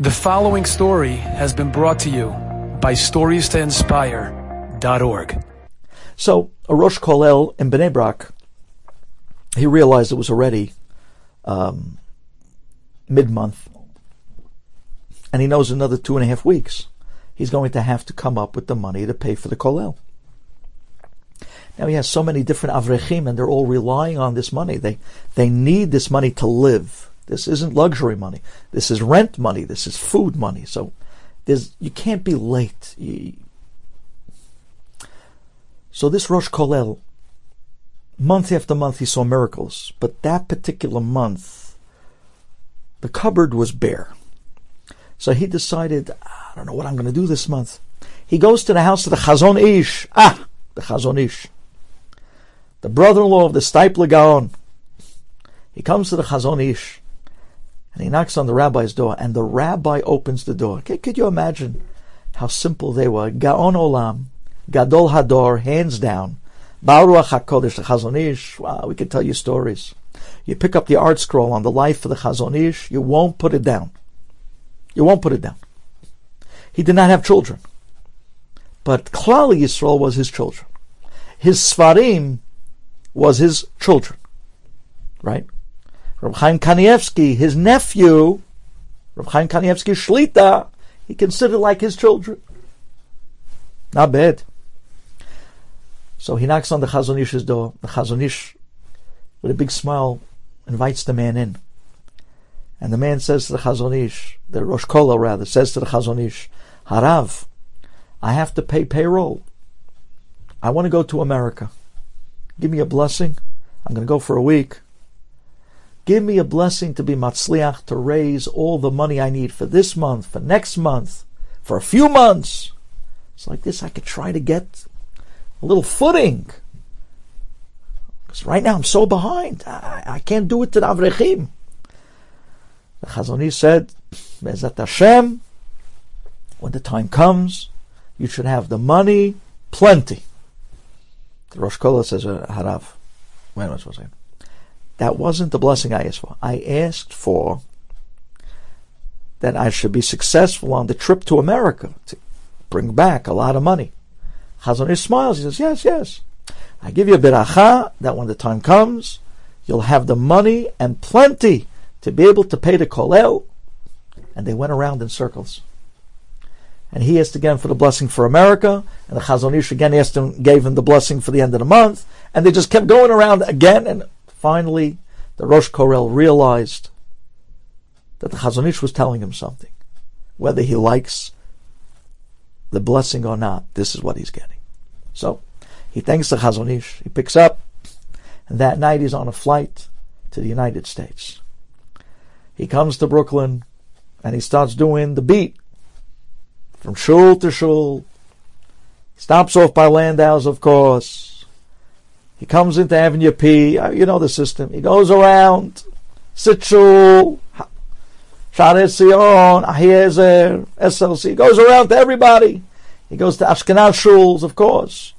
The following story has been brought to you by StoriesToInspire.org. So, a Rosh Kolel in Bnei Brak, he realized it was already um, mid-month, and he knows another two and a half weeks he's going to have to come up with the money to pay for the Kolel. Now he has so many different avrechim, and they're all relying on this money. They they need this money to live. This isn't luxury money. This is rent money. This is food money. So there's you can't be late. You, so this Rosh Kolel, month after month, he saw miracles, but that particular month, the cupboard was bare. So he decided, I don't know what I'm going to do this month. He goes to the house of the Chazon Ish. Ah, the Chazon Ish. The brother-in-law of the Steipler Gaon. He comes to the Chazon Ish. And he knocks on the rabbi's door, and the rabbi opens the door. Okay, could you imagine how simple they were? Gaon Olam, Gadol Hador, hands down. Baruch HaKodesh, the Chazon Ish. Wow, we could tell you stories. You pick up the ArtScroll on the life of the Chazon Ish, you won't put it down. You won't put it down. He did not have children. But Klal Yisrael was his children. His sefarim was his children. Right? Reb Chaim Kanievsky, his nephew, Reb Chaim Kanievsky Shlita, he considered like his children. Not bad. So he knocks on the Chazon Ish's door. The Chazon Ish, with a big smile, invites the man in. And the man says to the Chazon Ish, the Rosh Kola rather, says to the Chazon Ish, Harav, I have to pay payroll. I want to go to America. Give me a blessing. I'm going to go for a week. Give me a blessing to be matzliach, to raise all the money I need for this month, for next month, for a few months. It's like this, I could try to get a little footing. Because right now I'm so behind. I, I can't do it to the Avrechim. The Chazon Ish said, B'ezrat Hashem, when the time comes, you should have the money plenty. The Rosh Kola says, uh, Harav. When am I? That wasn't the blessing I asked for. I asked for that I should be successful on the trip to America to bring back a lot of money. Chazon smiles. He says, yes, yes. I give you a beracha that when the time comes, you'll have the money and plenty to be able to pay the kolel. And they went around in circles. And he asked again for the blessing for America, and the Chazon Ish again asked him, gave him the blessing for the end of the month, and they just kept going around again, and Finally, the Rosh Kolel realized that the Chazon Ish was telling him something. Whether he likes the blessing or not, this is what he's getting. So, he thanks the Chazon Ish. He picks up, and that night he's on a flight to the United States. He comes to Brooklyn, and he starts doing the beat from shul to shul. Stops off by Landau's, of course. He comes into Avenue P. Uh, you know the system. He goes around Sitchul, Shaare Zion, Ahiezer, SLC. He goes around to everybody. He goes to Ashkenaz shuls, of course.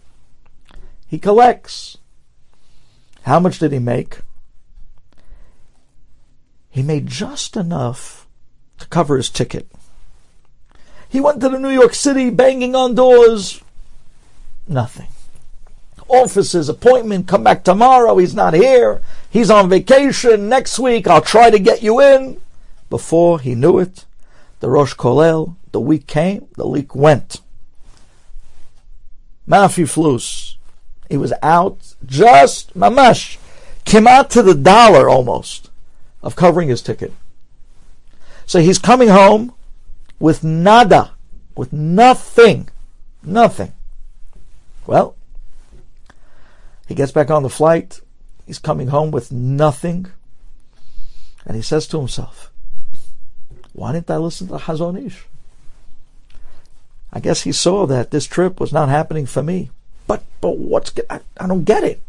He collects. How much did he make? He made just enough to cover his ticket. He went to the New York City banging on doors. Nothing office's appointment, come back tomorrow, he's not here, he's on vacation, next week I'll try to get you in. Before he knew it, the Rosh Kolel, the week came, the week went. Mafi Flus, he was out just, mamash, came out to the dollar almost of covering his ticket. So he's coming home with nada, with nothing, nothing. Well, he gets back on the flight. He's coming home with nothing. And he says to himself, why didn't I listen to Chazon Ish? I guess he saw that this trip was not happening for me. But, but what's, I, I don't get it.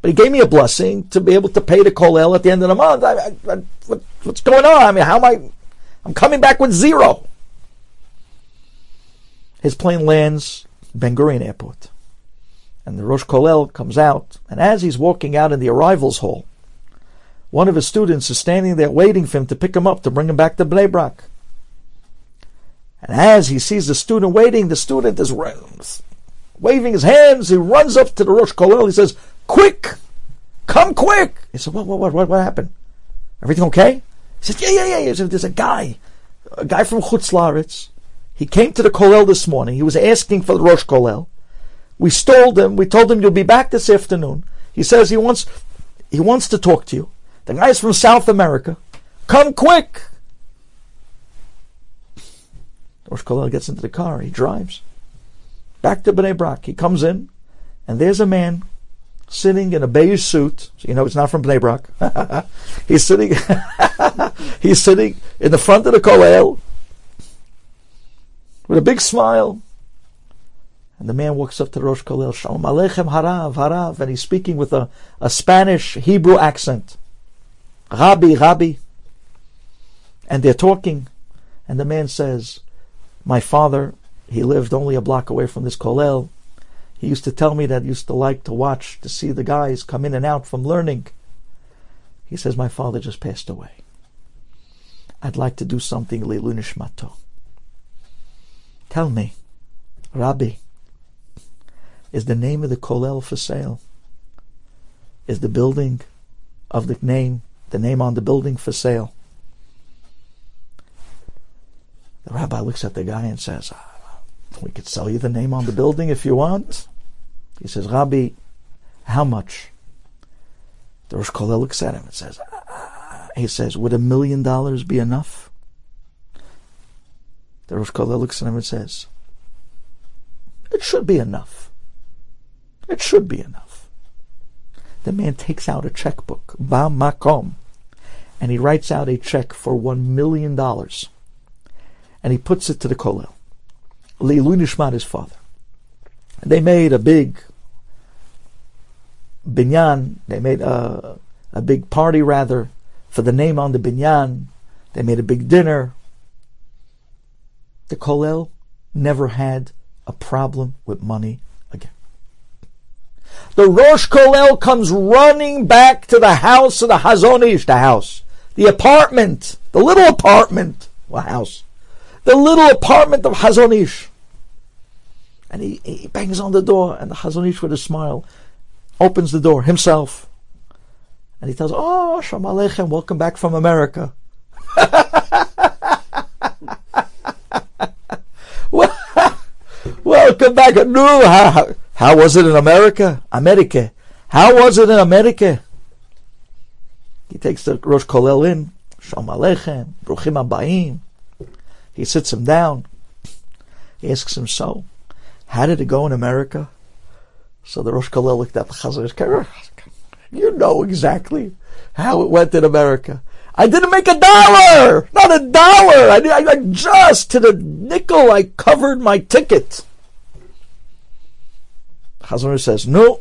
But he gave me a blessing to be able to pay the kolel at the end of the month. I, I, what, what's going on? I mean, how am I? I'm coming back with zero. His plane lands Ben Gurion Airport. And the Rosh Kolel comes out, and as he's walking out in the arrivals hall, one of his students is standing there waiting for him to pick him up to bring him back to Bnei Brak. And as he sees the student waiting, the student is waving his hands. He runs up to the Rosh Kollel. He says, "Quick, come quick!" He said, "What? What? What? What happened? Everything okay?" He said, "Yeah, yeah, yeah." He said, "There's a guy, a guy from Chutz Laretz. He came to the Kollel this morning. He was asking for the Rosh Kollel. We stole him. We told him you'll be back this afternoon. He says he wants, he wants to talk to you. The guy's from South America. Come quick!" Rosh Kollel gets into the car. He drives back to Bnei Brak. He comes in, and there's a man sitting in a beige suit. So you know it's not from Bnei Brak. he's sitting. he's sitting in the front of the Kollel with a big smile. And the man walks up to Rosh Kollel, Shalom Aleichem Harav, Harav, and he's speaking with a, a Spanish Hebrew accent. Rabbi, Rabbi. And they're talking, and the man says, My father he lived only a block away from this kollel. He used to tell me that he used to like to watch, to see the guys come in and out from learning. He says, My father just passed away. I'd like to do something L'ilui nishmato. Tell me, Rabbi, is the name of the kollel for sale? Is the building of the name, the name on the building for sale? The rabbi looks at the guy and says, we could sell you the name on the building if you want. He says, Rabbi, how much? The Rosh Kollel looks at him and says, uh, he says, would a million dollars be enough? The Rosh Kollel looks at him and says, it should be enough. It should be enough. The man takes out a checkbook, Ba Makom, and he writes out a check for one million dollars, and he puts it to the Kollel. L'ilui Nishmat, his father. They made a big binyan. They made a, a big party, rather, for the name on the binyan. They made a big dinner. The Kollel never had a problem with money. The Rosh Kollel comes running back to the house of the Hazon Ish, the house, the apartment, the little apartment, well, house, the little apartment of Hazon Ish. And he, he bangs on the door, and the Hazon Ish with a smile opens the door himself. And he tells, Oh, Shalom Aleichem, welcome back from America. welcome back. No, how, how was it in America? America. How was it in America? He takes the Rosh Kollel in. Shalom Aleichem, Bruchim HaBaim. He sits him down. He asks him, so, how did it go in America? So the Rosh Kollel looked at the Chazon You know exactly how it went in America. I didn't make a dollar! Not a dollar! I, I, I just to the nickel I covered my ticket. Chazon says, no.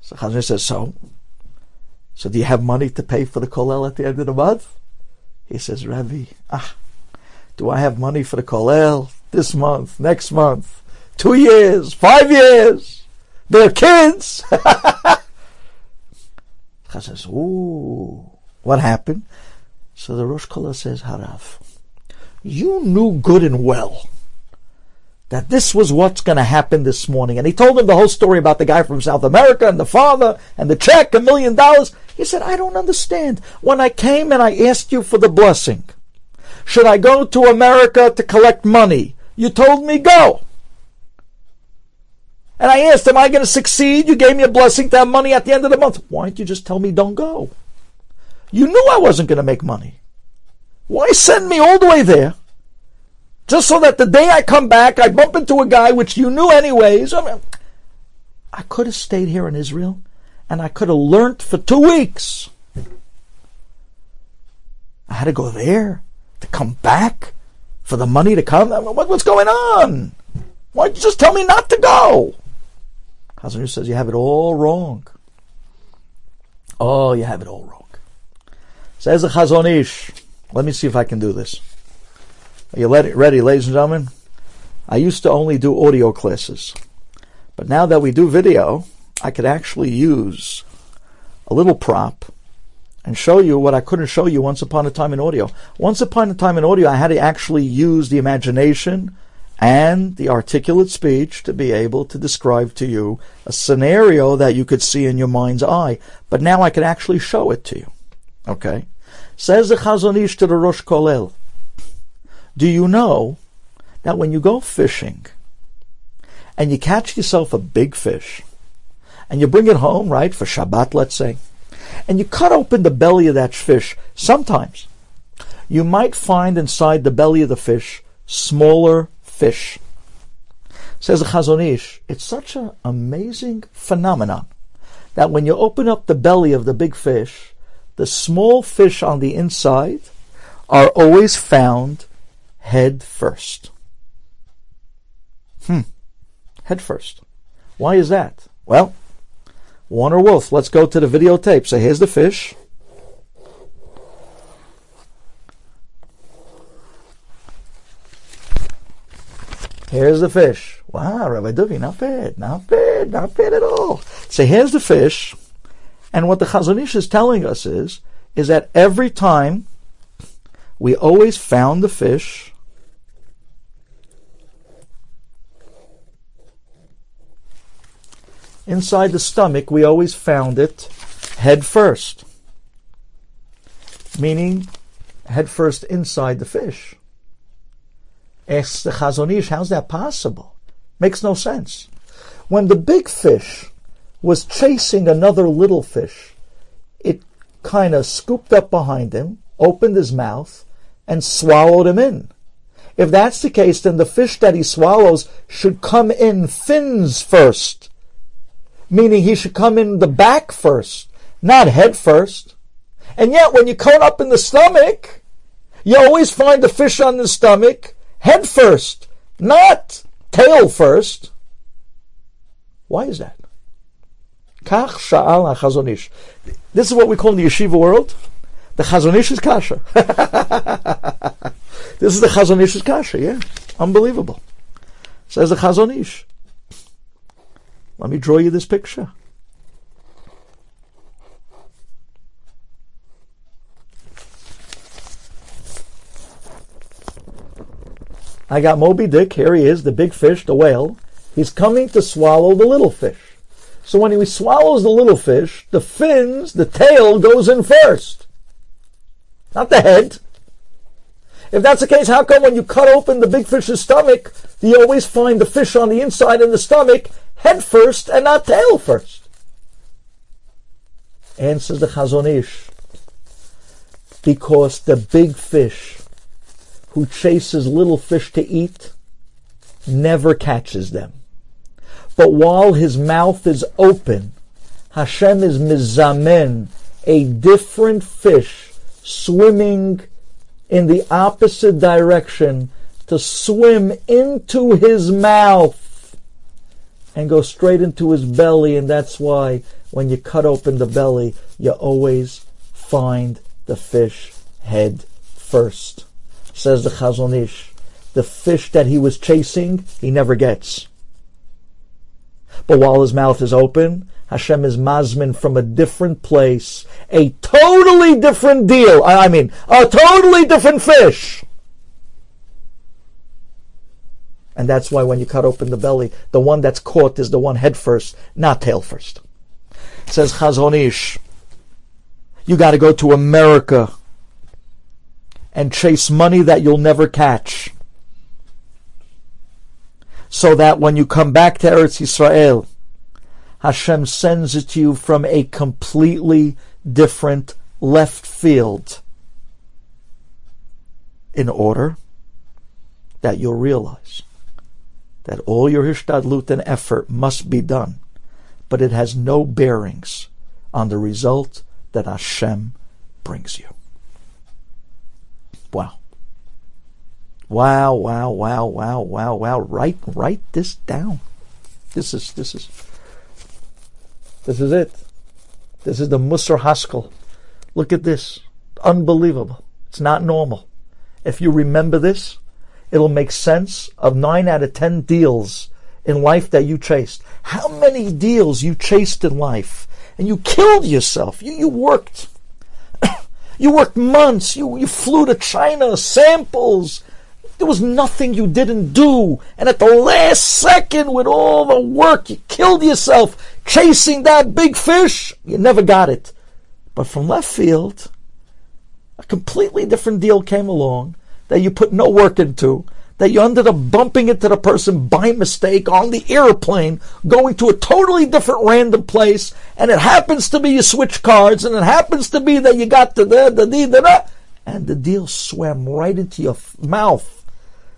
So Chazon says, so? So do you have money to pay for the kollel at the end of the month? He says, Rabbi, ah, do I have money for the kollel this month, next month, two years, five years? They're kids. Chaz says, ooh, what happened? So the Rosh Kollel says, Harav, you knew good and well that this was what's going to happen this morning. And he told him the whole story about the guy from South America and the father and the check, a million dollars. He said, I don't understand. When I came and I asked you for the blessing, should I go to America to collect money? You told me go. And I asked, am I going to succeed? You gave me a blessing to have money at the end of the month. Why don't you just tell me don't go? You knew I wasn't going to make money. Why send me all the way there? Just so that the day I come back, I bump into a guy which you knew anyways. I, mean, I could have stayed here in Israel and I could have learnt for two weeks. I had to go there to come back for the money to come. what's going on? Why don't you just tell me not to go? Hazon says you have it all wrong. Oh, you have it all wrong. Says the Chazon Ish. Let me see if I can do this. Are you ready, ladies and gentlemen? I used to only do audio classes. But now that we do video, I could actually use a little prop and show you what I couldn't show you once upon a time in audio. Once upon a time in audio, I had to actually use the imagination and the articulate speech to be able to describe to you a scenario that you could see in your mind's eye. But now I can actually show it to you. Okay? Says the Chazon Ish to the Rosh Kolel, do you know that when you go fishing and you catch yourself a big fish and you bring it home, right, for Shabbat, let's say, and you cut open the belly of that fish, sometimes you might find inside the belly of the fish smaller fish. Says the Chazon Ish, it's such an amazing phenomenon that when you open up the belly of the big fish, the small fish on the inside are always found head first. Hmm. Head first. Why is that? Well, Warner Wolf, let's go to the videotape. So here's the fish. Here's the fish. Wow, Rabbi Duvi, not bad, not bad, not bad at all. So here's the fish, and what the Chazon Ish is telling us is, is that every time we always found the fish inside the stomach, we always found it head first, meaning head first inside the fish. Asks the Chazon Ish, how's that possible? Makes no sense. When the big fish was chasing another little fish, it kind of scooped up behind him, opened his mouth, and swallowed him in. If that's the case, then the fish that he swallows should come in fins first meaning he should come in the back first, not head first. And yet, when you cut up in the stomach, you always find the fish on the stomach head first, not tail first. Why is that? Kach sha'al Chazon Ish. This is what we call in the yeshiva world. The Chazon Ish is kasha. this is the Chazon Ish's kasha, yeah. Unbelievable. Says the Chazon Ish. Let me draw you this picture. I got Moby Dick. Here he is, the big fish, the whale. He's coming to swallow the little fish. So when he swallows the little fish, the fins, the tail goes in first. Not the head. If that's the case, how come when you cut open the big fish's stomach, you always find the fish on the inside in the stomach head first and not tail first? Answers the Chazon Ish. Because the big fish who chases little fish to eat never catches them. But while his mouth is open, Hashem is mizamen, a different fish swimming in the opposite direction to swim into his mouth and go straight into his belly. And that's why when you cut open the belly, you always find the fish head first. Says the Chazon Ish. The fish that he was chasing, he never gets. But while his mouth is open, Hashem is mazmin from a different place, a totally different deal. I mean, a totally different fish. And that's why when you cut open the belly, the one that's caught is the one head first, not tail first. It says Chazon Ish, you got to go to America and chase money that you'll never catch. So that when you come back to Eretz Yisrael, Hashem sends it to you from a completely different left field in order that you'll realize that all your hishtadlut and effort must be done, but it has no bearings on the result that Hashem brings you. Wow. Wow, wow, wow, wow, wow, wow. Write write this down. This is this is this is it. This is the Musar Haskel. Look at this. Unbelievable. It's not normal. If you remember this, it'll make sense of nine out of ten deals in life that you chased. How many deals you chased in life and you killed yourself? You, you worked You worked months. You, you flew to China, samples. There was nothing you didn't do. And at the last second, with all the work, you killed yourself chasing that big fish. You never got it. But from left field, a completely different deal came along that you put no work into, that you ended up bumping into the person by mistake on the airplane, going to a totally different random place, and it happens to be you switch cards, and it happens to be that you got the the the the, the, and the deal swam right into your mouth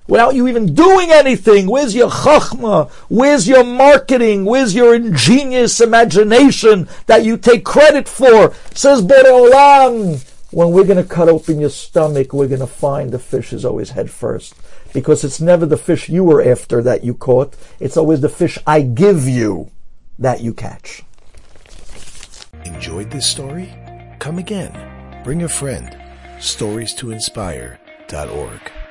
without you even doing anything. Where's your chachma? Where's your marketing? Where's your ingenious imagination that you take credit for? Says Borei Olam. When we're going to cut open your stomach, we're going to find the fish is always head first. Because it's never the fish you were after that you caught. It's always the fish I give you that you catch. Enjoyed this story? Come again. Bring a friend. Stories to inspire.org.